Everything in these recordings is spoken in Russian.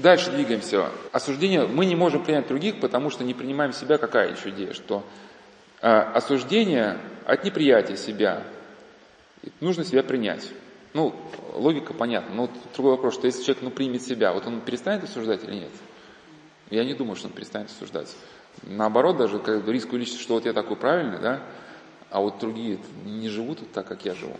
Дальше двигаемся. Осуждение мы не можем принять других, потому что не принимаем себя. Какая еще идея? Что э, осуждение от неприятия себя. Нужно себя принять. Ну, логика понятна. Но вот другой вопрос, что если человек ну, примет себя, вот он перестанет осуждать или нет? Я не думаю, что он перестанет осуждать. Наоборот, даже как бы риск увеличится, что вот я такой правильный, да, а вот другие не живут так, как я живу.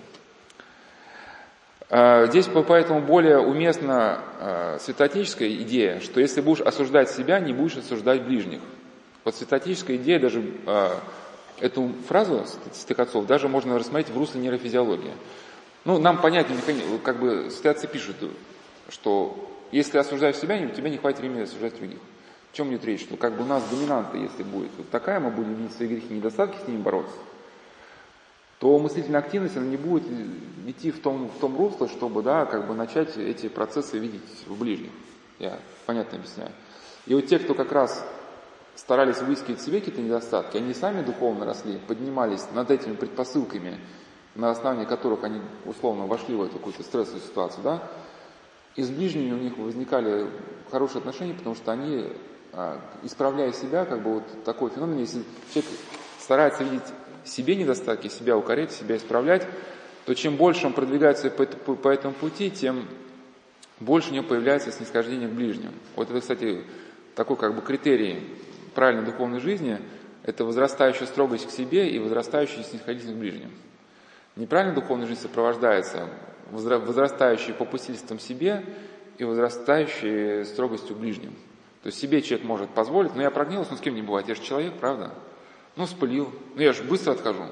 А, здесь поэтому более уместна святоотеческая идея, что если будешь осуждать себя, не будешь осуждать ближних. Вот святоотеческая идея, даже а, эту фразу святых отцов, даже можно рассмотреть в русле нейрофизиологии. Ну, нам понятно, как бы святцы пишут, что если осуждаешь себя, у тебя не хватит времени осуждать других. В чем идет речь? Что как бы у нас доминанта, если будет вот такая, мы будем видеть свои грехи и недостатки, с ними бороться то мыслительная активность она не будет идти в том, в том русло, чтобы да, как бы начать эти процессы видеть в ближних. Я понятно объясняю. И вот те, кто как раз старались выискивать себе какие-то недостатки, они сами духовно росли, поднимались над этими предпосылками, на основании которых они условно вошли в эту какую-то стрессовую ситуацию, да, и с ближними у них возникали хорошие отношения, потому что они, а, исправляя себя, как бы вот такой феномен, если человек старается видеть себе недостатки, себя укорять, себя исправлять, то чем больше он продвигается по, этому пути, тем больше у него появляется снисхождение к ближним. Вот это, кстати, такой как бы критерий правильной духовной жизни – это возрастающая строгость к себе и возрастающая снисходительность к ближним. Неправильная духовная жизнь сопровождается возрастающей попустительством себе и возрастающей строгостью к ближним. То есть себе человек может позволить, но я прогнился, ну с кем не бывает, я же человек, правда? Ну, спылил. Ну, я же быстро отхожу.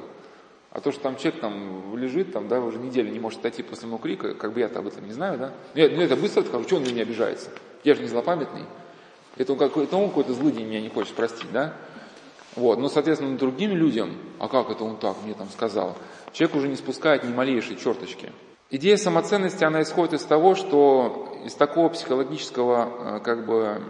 А то, что там человек там лежит, там, да, уже неделю не может отойти после моего крика, как бы я-то об этом не знаю, да? Я, ну, это быстро отхожу, что он на меня обижается? Я же не злопамятный. Это он, какой, это он какой-то злый день меня не хочет простить, да? Вот, но, соответственно, другим людям, а как это он так мне там сказал, человек уже не спускает ни малейшей черточки. Идея самоценности, она исходит из того, что из такого психологического, э, как бы,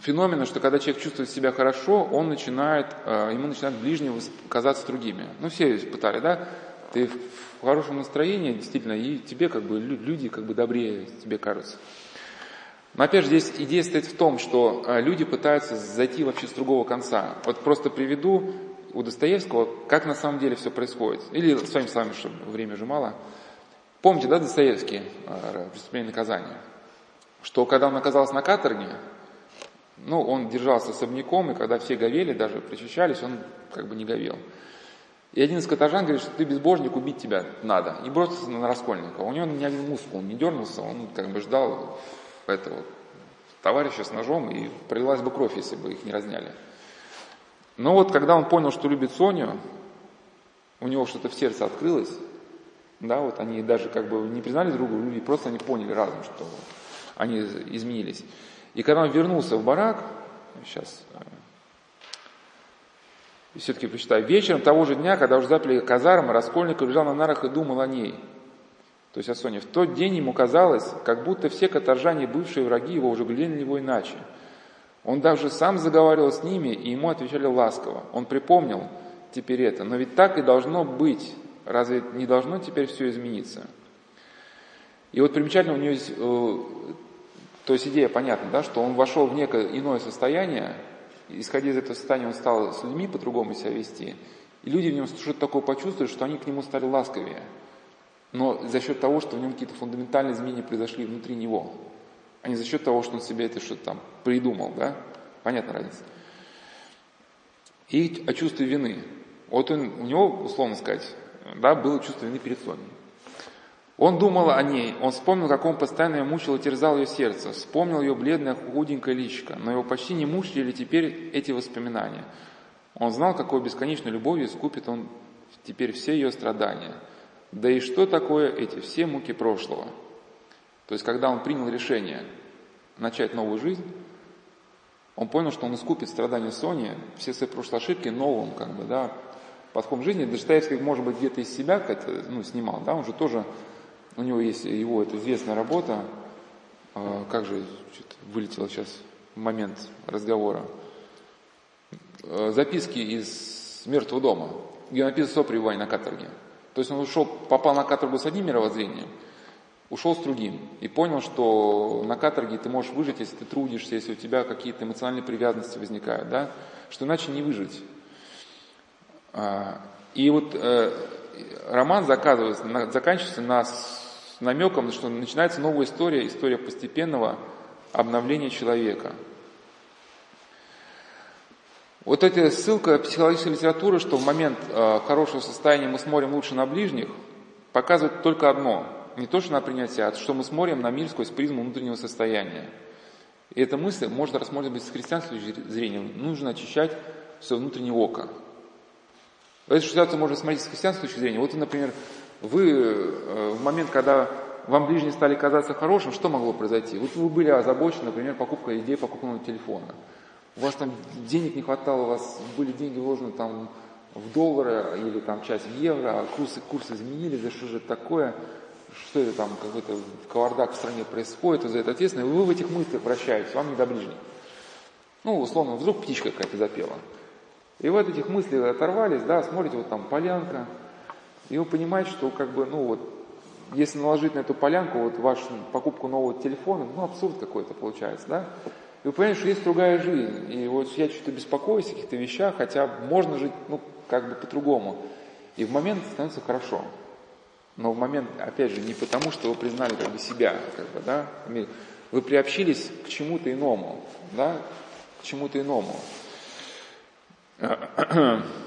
феномена, что когда человек чувствует себя хорошо, он начинает, э, ему начинает ближнее казаться другими. Ну, все испытали, да? Ты в хорошем настроении, действительно, и тебе как бы люди как бы добрее тебе кажутся. Но опять же, здесь идея стоит в том, что э, люди пытаются зайти вообще с другого конца. Вот просто приведу у Достоевского, как на самом деле все происходит. Или своими словами, чтобы время же мало. Помните, да, Достоевский, э, «Преступление и наказание»? Что когда он оказался на каторге, ну, он держался особняком, и когда все говели, даже причащались, он как бы не говел. И один из каторжан говорит, что ты безбожник, убить тебя надо. И бросился на Раскольника. У него ни один мускул не дернулся, он как бы ждал этого товарища с ножом, и пролилась бы кровь, если бы их не разняли. Но вот когда он понял, что любит Соню, у него что-то в сердце открылось, да, вот они даже как бы не признали друг друга, просто они поняли разом, что они изменились. И когда он вернулся в барак, сейчас э, все-таки прочитаю, вечером того же дня, когда уже запали казармы, Раскольников лежал на нарах и думал о ней. То есть о Соне. В тот день ему казалось, как будто все каторжане, бывшие враги его, уже глядели на него иначе. Он даже сам заговаривал с ними, и ему отвечали ласково. Он припомнил теперь это. Но ведь так и должно быть. Разве не должно теперь все измениться? И вот примечательно, у него есть э, то есть идея понятна, да, что он вошел в некое иное состояние, исходя из этого состояния он стал с людьми по-другому себя вести, и люди в нем что-то такое почувствовали, что они к нему стали ласковее. Но за счет того, что в нем какие-то фундаментальные изменения произошли внутри него, а не за счет того, что он себе это что-то там придумал, да? Понятна разница. И о чувстве вины. Вот он, у него, условно сказать, да, было чувство вины перед Соней. Он думал о ней, он вспомнил, как он постоянно мучил и терзал ее сердце, вспомнил ее бледное худенькое личико, но его почти не мучили теперь эти воспоминания. Он знал, какой бесконечной любовью скупит он теперь все ее страдания. Да и что такое эти все муки прошлого? То есть, когда он принял решение начать новую жизнь, он понял, что он искупит страдания Сони, все свои прошлые ошибки новым, как бы, да, подходом жизни. Достоевский, может быть, где-то из себя ну, снимал, да, он же тоже у него есть его эта известная работа, а, как же вылетел сейчас момент разговора, а, записки из мертвого дома, где написано о пребывании на каторге. То есть он ушел, попал на каторгу с одним мировоззрением, ушел с другим и понял, что на каторге ты можешь выжить, если ты трудишься, если у тебя какие-то эмоциональные привязанности возникают, да, что иначе не выжить. А, и вот э, роман заказывается, заканчивается на, с намеком, что начинается новая история, история постепенного обновления человека. Вот эта ссылка психологической литературы, что в момент э, хорошего состояния мы смотрим лучше на ближних, показывает только одно – не то, что на принятие, а что мы смотрим на мир сквозь призму внутреннего состояния. И эта мысль можно рассматривать с христианской зрения. Нужно очищать все внутреннее око. Эту ситуацию можно смотреть с христианской точки зрения. Вот, например, вы э, в момент, когда вам ближние стали казаться хорошим, что могло произойти? Вот вы были озабочены, например, покупкой идеей покупного телефона. У вас там денег не хватало, у вас были деньги вложены там в доллары или там часть в евро, а курсы, курсы изменились, да что же это такое? что это там какой-то кавардак в стране происходит, и за это ответственны, и вы в этих мыслях вращаетесь, вам не до ближних. Ну, условно, вдруг птичка какая-то запела. И вы от этих мыслей оторвались, да, смотрите, вот там полянка, и вы понимаете, что как бы, ну вот, если наложить на эту полянку вот вашу покупку нового телефона, ну абсурд какой-то получается, да? И вы понимаете, что есть другая жизнь. И вот я что-то беспокоюсь о каких-то вещах, хотя можно жить, ну, как бы по-другому. И в момент становится хорошо. Но в момент, опять же, не потому, что вы признали как бы себя, как бы, да, вы приобщились к чему-то иному, да, к чему-то иному.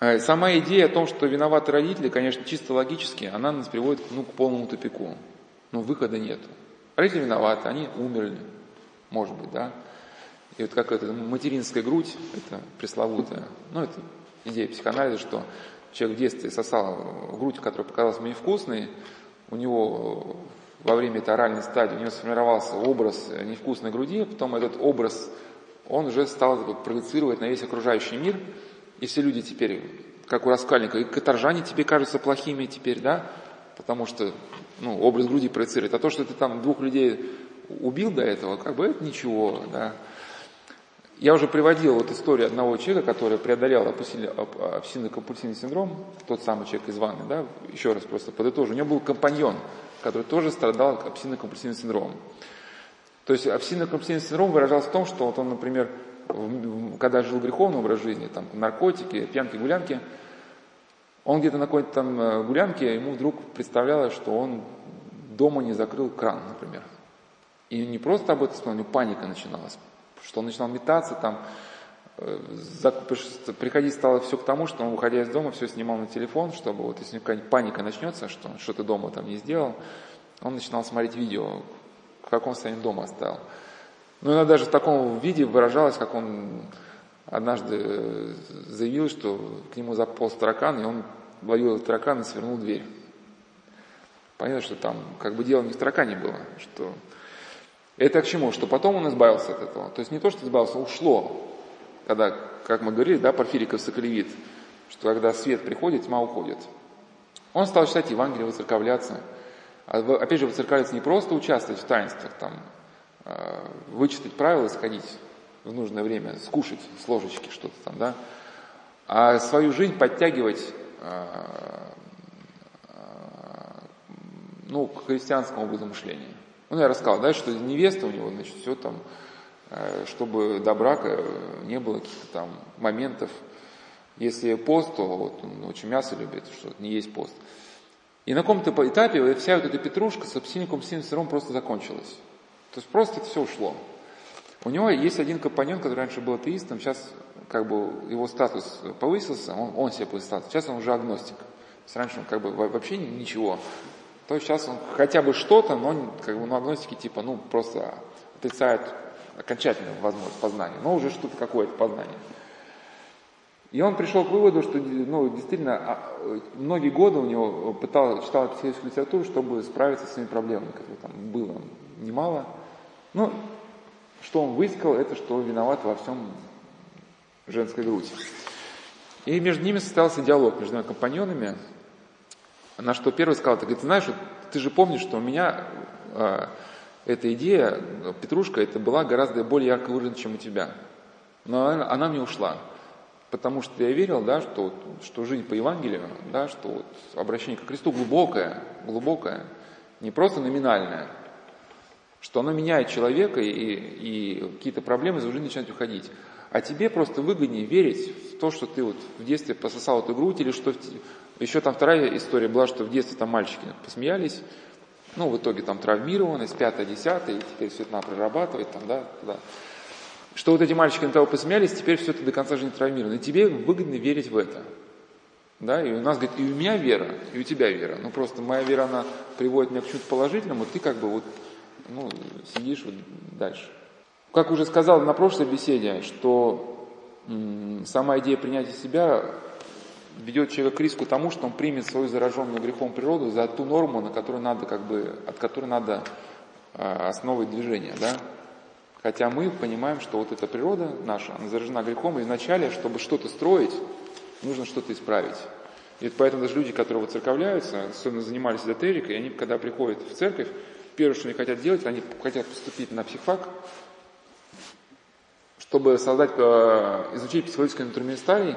Сама идея о том, что виноваты родители, конечно, чисто логически, она нас приводит ну, к полному тупику. Но выхода нет. Родители виноваты, они умерли, может быть, да. И вот как это материнская грудь, это пресловутая, ну, это идея психоанализа, что человек в детстве сосал грудь, которая показалась мне вкусной, у него во время этой оральной стадии у него сформировался образ невкусной груди, потом этот образ, он уже стал проецировать на весь окружающий мир, и все люди теперь, как у раскальника, и каторжане тебе кажутся плохими теперь, да, потому что ну, образ груди проецирует, а то, что ты там двух людей убил до этого, как бы это ничего, да, я уже приводил вот историю одного человека, который преодолел обсессивно-компульсивный синдром, тот самый человек из ванны, да, еще раз просто подытожу. У него был компаньон, который тоже страдал обсессивно-компульсивным синдромом. То есть обсессивно-компульсивный синдром выражался в том, что вот он, например, когда жил греховный образ жизни, там наркотики, пьянки, гулянки, он где-то на какой-то там э, гулянке, ему вдруг представлялось, что он дома не закрыл кран, например. И не просто об этом вспомнил, паника начиналась что он начинал метаться там, э, приходить стало все к тому, что он, выходя из дома, все снимал на телефон, чтобы вот если какая-нибудь паника начнется, что он что-то дома там не сделал, он начинал смотреть видео, в каком состоянии дома оставил. Ну, иногда даже в таком виде выражалось, как он однажды э, заявил, что к нему заполз таракан, и он ловил таракан и свернул дверь. Понятно, что там как бы дело не в таракане было, что это к чему? Что потом он избавился от этого. То есть не то, что избавился, ушло. Когда, как мы говорили, да, Порфириков Соколевит, что когда свет приходит, тьма уходит. Он стал читать Евангелие, выцерковляться. А опять же, выцерковляться не просто участвовать в таинствах, там, вычитать правила, сходить в нужное время, скушать с ложечки что-то там, да, а свою жизнь подтягивать а, ну, к христианскому образу мышления. Ну, я рассказал, да, что невеста у него, значит, все там, э, чтобы до брака не было каких-то там моментов. Если пост, то вот он очень мясо любит, что не есть пост. И на каком-то этапе вся вот эта петрушка с апсиником синусером просто закончилась. То есть просто это все ушло. У него есть один компаньон, который раньше был атеистом, сейчас как бы его статус повысился, он, он себе повысил статус, сейчас он уже агностик. То есть раньше он как бы вообще ничего то есть сейчас он хотя бы что-то, но как бы ну, агностики типа, ну, просто отрицают окончательную возможность познания, но уже что-то какое-то познание. И он пришел к выводу, что ну, действительно а, многие годы у него пытал, читал психологическую литературу, чтобы справиться с своими проблемами, которые там было немало. Ну, что он высказал, это что виноват во всем женская грудь. И между ними состоялся диалог, между компаньонами, на что первый сказал, ты говорит, знаешь, ты же помнишь, что у меня э, эта идея, Петрушка, это была гораздо более ярко выражена, чем у тебя. Но она, она мне ушла. Потому что я верил, да, что, что жизнь по Евангелию, да, что вот обращение к Христу глубокое, глубокое. не просто номинальное, что оно меняет человека, и, и какие-то проблемы из жизни начинают уходить. А тебе просто выгоднее верить в то, что ты вот в детстве пососал эту грудь, или что... Еще там вторая история была, что в детстве там мальчики посмеялись, ну, в итоге там травмированность, пятое, десятое, и теперь все это надо прорабатывать, там, да, да. Что вот эти мальчики на того посмеялись, теперь все это до конца жизни травмировано. И тебе выгодно верить в это. Да, и у нас, говорит, и у меня вера, и у тебя вера. Ну, просто моя вера, она приводит меня к чему-то положительному, ты как бы вот, ну, сидишь вот дальше. Как уже сказал на прошлой беседе, что сама идея принятия себя ведет человека к риску тому, что он примет свою зараженную грехом природу за ту норму, на которую надо, как бы, от которой надо э, основывать движение. Да? Хотя мы понимаем, что вот эта природа наша, она заражена грехом, и вначале, чтобы что-то строить, нужно что-то исправить. И поэтому даже люди, которые воцерковляются, особенно занимались эзотерикой, они, когда приходят в церковь, первое, что они хотят делать, они хотят поступить на психфак, чтобы создать, э, изучить психологическое инструментарий,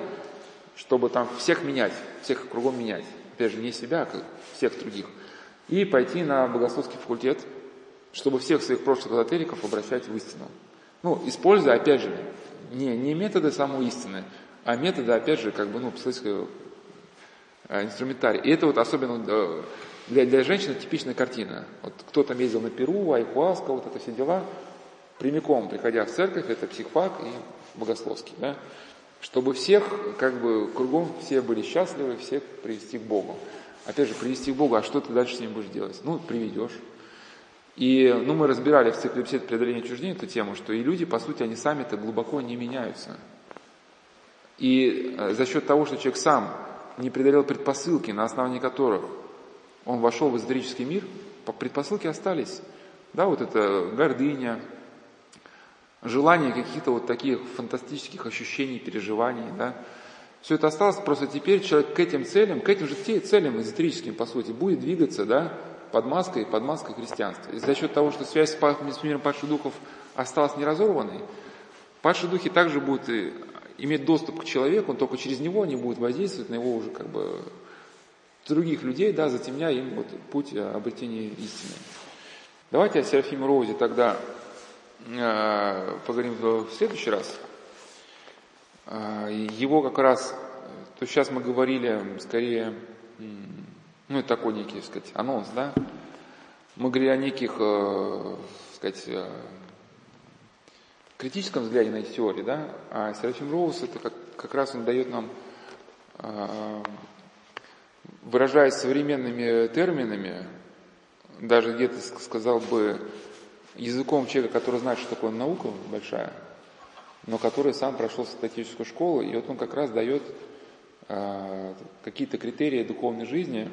чтобы там всех менять, всех кругом менять. Опять же, не себя, а всех других. И пойти на богословский факультет, чтобы всех своих прошлых эзотериков обращать в истину. Ну, используя, опять же, не, не методы самой истины, а методы, опять же, как бы, ну, психологического э, инструментария. И это вот особенно э, для, для женщины типичная картина. Вот кто там ездил на Перу, Айхуаска, вот это все дела, прямиком, приходя в церковь, это психфак и богословский, да, чтобы всех, как бы, кругом все были счастливы, всех привести к Богу. Опять же, привести к Богу, а что ты дальше с ним будешь делать? Ну, приведешь. И, ну, мы разбирали в цикле бесед преодоления отчуждения эту тему, что и люди, по сути, они сами-то глубоко не меняются. И э, за счет того, что человек сам не преодолел предпосылки, на основании которых он вошел в эзотерический мир, предпосылки остались. Да, вот это гордыня, желание каких-то вот таких фантастических ощущений, переживаний, да. Все это осталось, просто теперь человек к этим целям, к этим же целям эзотерическим, по сути, будет двигаться, да, под маской, под маской христианства. И за счет того, что связь с миром падших духов осталась неразорванной, падшие духи также будут иметь доступ к человеку, только через него они будут воздействовать на его уже как бы других людей, да, затемняя им вот путь обретения истины. Давайте о Серафиме Роузе тогда э, поговорим в следующий раз. Э, его как раз, то сейчас мы говорили скорее, ну это такой некий, так сказать, анонс, да, мы говорили о неких, э, так сказать, э, критическом взгляде на эти теории, да, а Серафим Роуз это как, как раз он дает нам, э, выражаясь современными терминами, даже где-то сказал бы языком человека, который знает, что такое наука большая, но который сам прошел статическую школу, и вот он как раз дает э, какие-то критерии духовной жизни,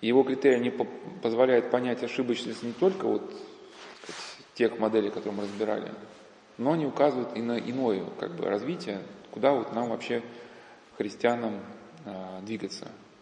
его критерии не позволяют понять ошибочность не только вот тех моделей, которые мы разбирали, но они указывают и на иное как бы, развитие, куда вот нам вообще, христианам, двигаться.